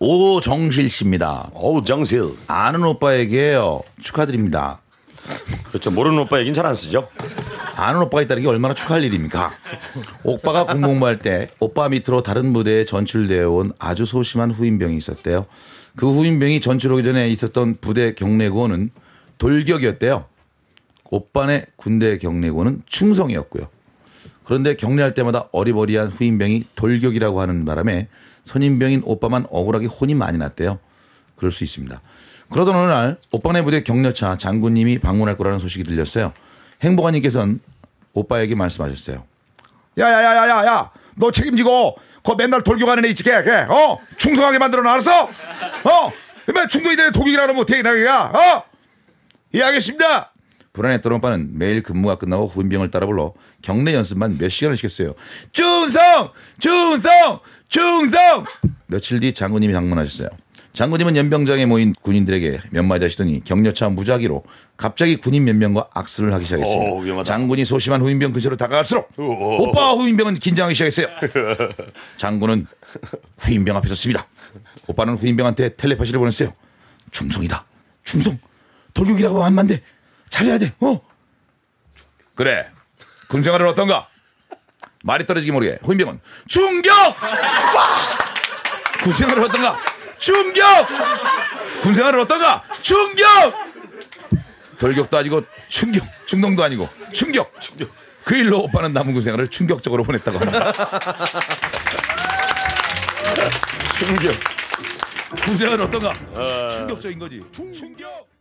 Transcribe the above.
오정실 씨입니다. 어우 정실. 아는 오빠에게요. 축하드립니다. 그렇죠. 모르는 오빠 얘기는 잘 안 쓰죠. 아는 오빠가 있다는 게 얼마나 축하할 일입니까? 오빠가 공공부할 때 오빠 밑으로 다른 무대에 전출되어 온 아주 소심한 후임병이 있었대요. 그 후임병이 전출 오기 전에 있었던 부대 경례고는 돌격이었대요. 오빠네 군대 경례고는 충성이었고요. 그런데 경례할 때마다 어리버리한 후임병이 돌격이라고 하는 바람에 선임병인 오빠만 억울하게 혼이 많이 났대요. 그럴 수 있습니다. 그러던 어느 날 오빠네 부대 격려차 장군님이 방문할 거라는 소식이 들렸어요. 행복한님께서는 오빠에게 말씀하셨어요. 야야야야야야 너 책임지고 그 맨날 돌격하는 애 있지 걔, 걔 어? 충성하게 만들어 놨어? 어? 맨 충동이 되는 독일이라는 뭐 대나기야 어? 예 알겠습니다. 불안했던 오빠는 매일 근무가 끝나고 후임병을 따라 불러 경례 연습만 몇 시간을 시켰어요. 충성! 충성! 충성! 며칠 뒤 장군님이 방문하셨어요. 장군님은 연병장에 모인 군인들에게 몇 마디 하시더니 격려차 무작위로 갑자기 군인 몇 명과 악수를 하기 시작했습니다. 오, 위험하다. 장군이 소심한 후임병 근처로 다가갈수록 오. 오빠와 후임병은 긴장하기 시작했어요. 장군은 후임병 앞에 섰습니다. 오빠는 후임병한테 텔레파시를 보냈어요. 충성이다. 충성. 돌격이라고 하면 안 돼. 잘해야 돼. 어? 그래. 군생활은 어떤가? 말이 떨어지기 모르게 후임병은 충격! 군생활은 어떤가? 충격! 군생활은 어떤가? 충격! 돌격도 아니고 충격, 충동도 아니고 충격. 그 일로 오빠는 남은 군생활을 충격적으로 보냈다고 합니다. 충격. 군생활은 어떤가? 충격적인 거지. 충격.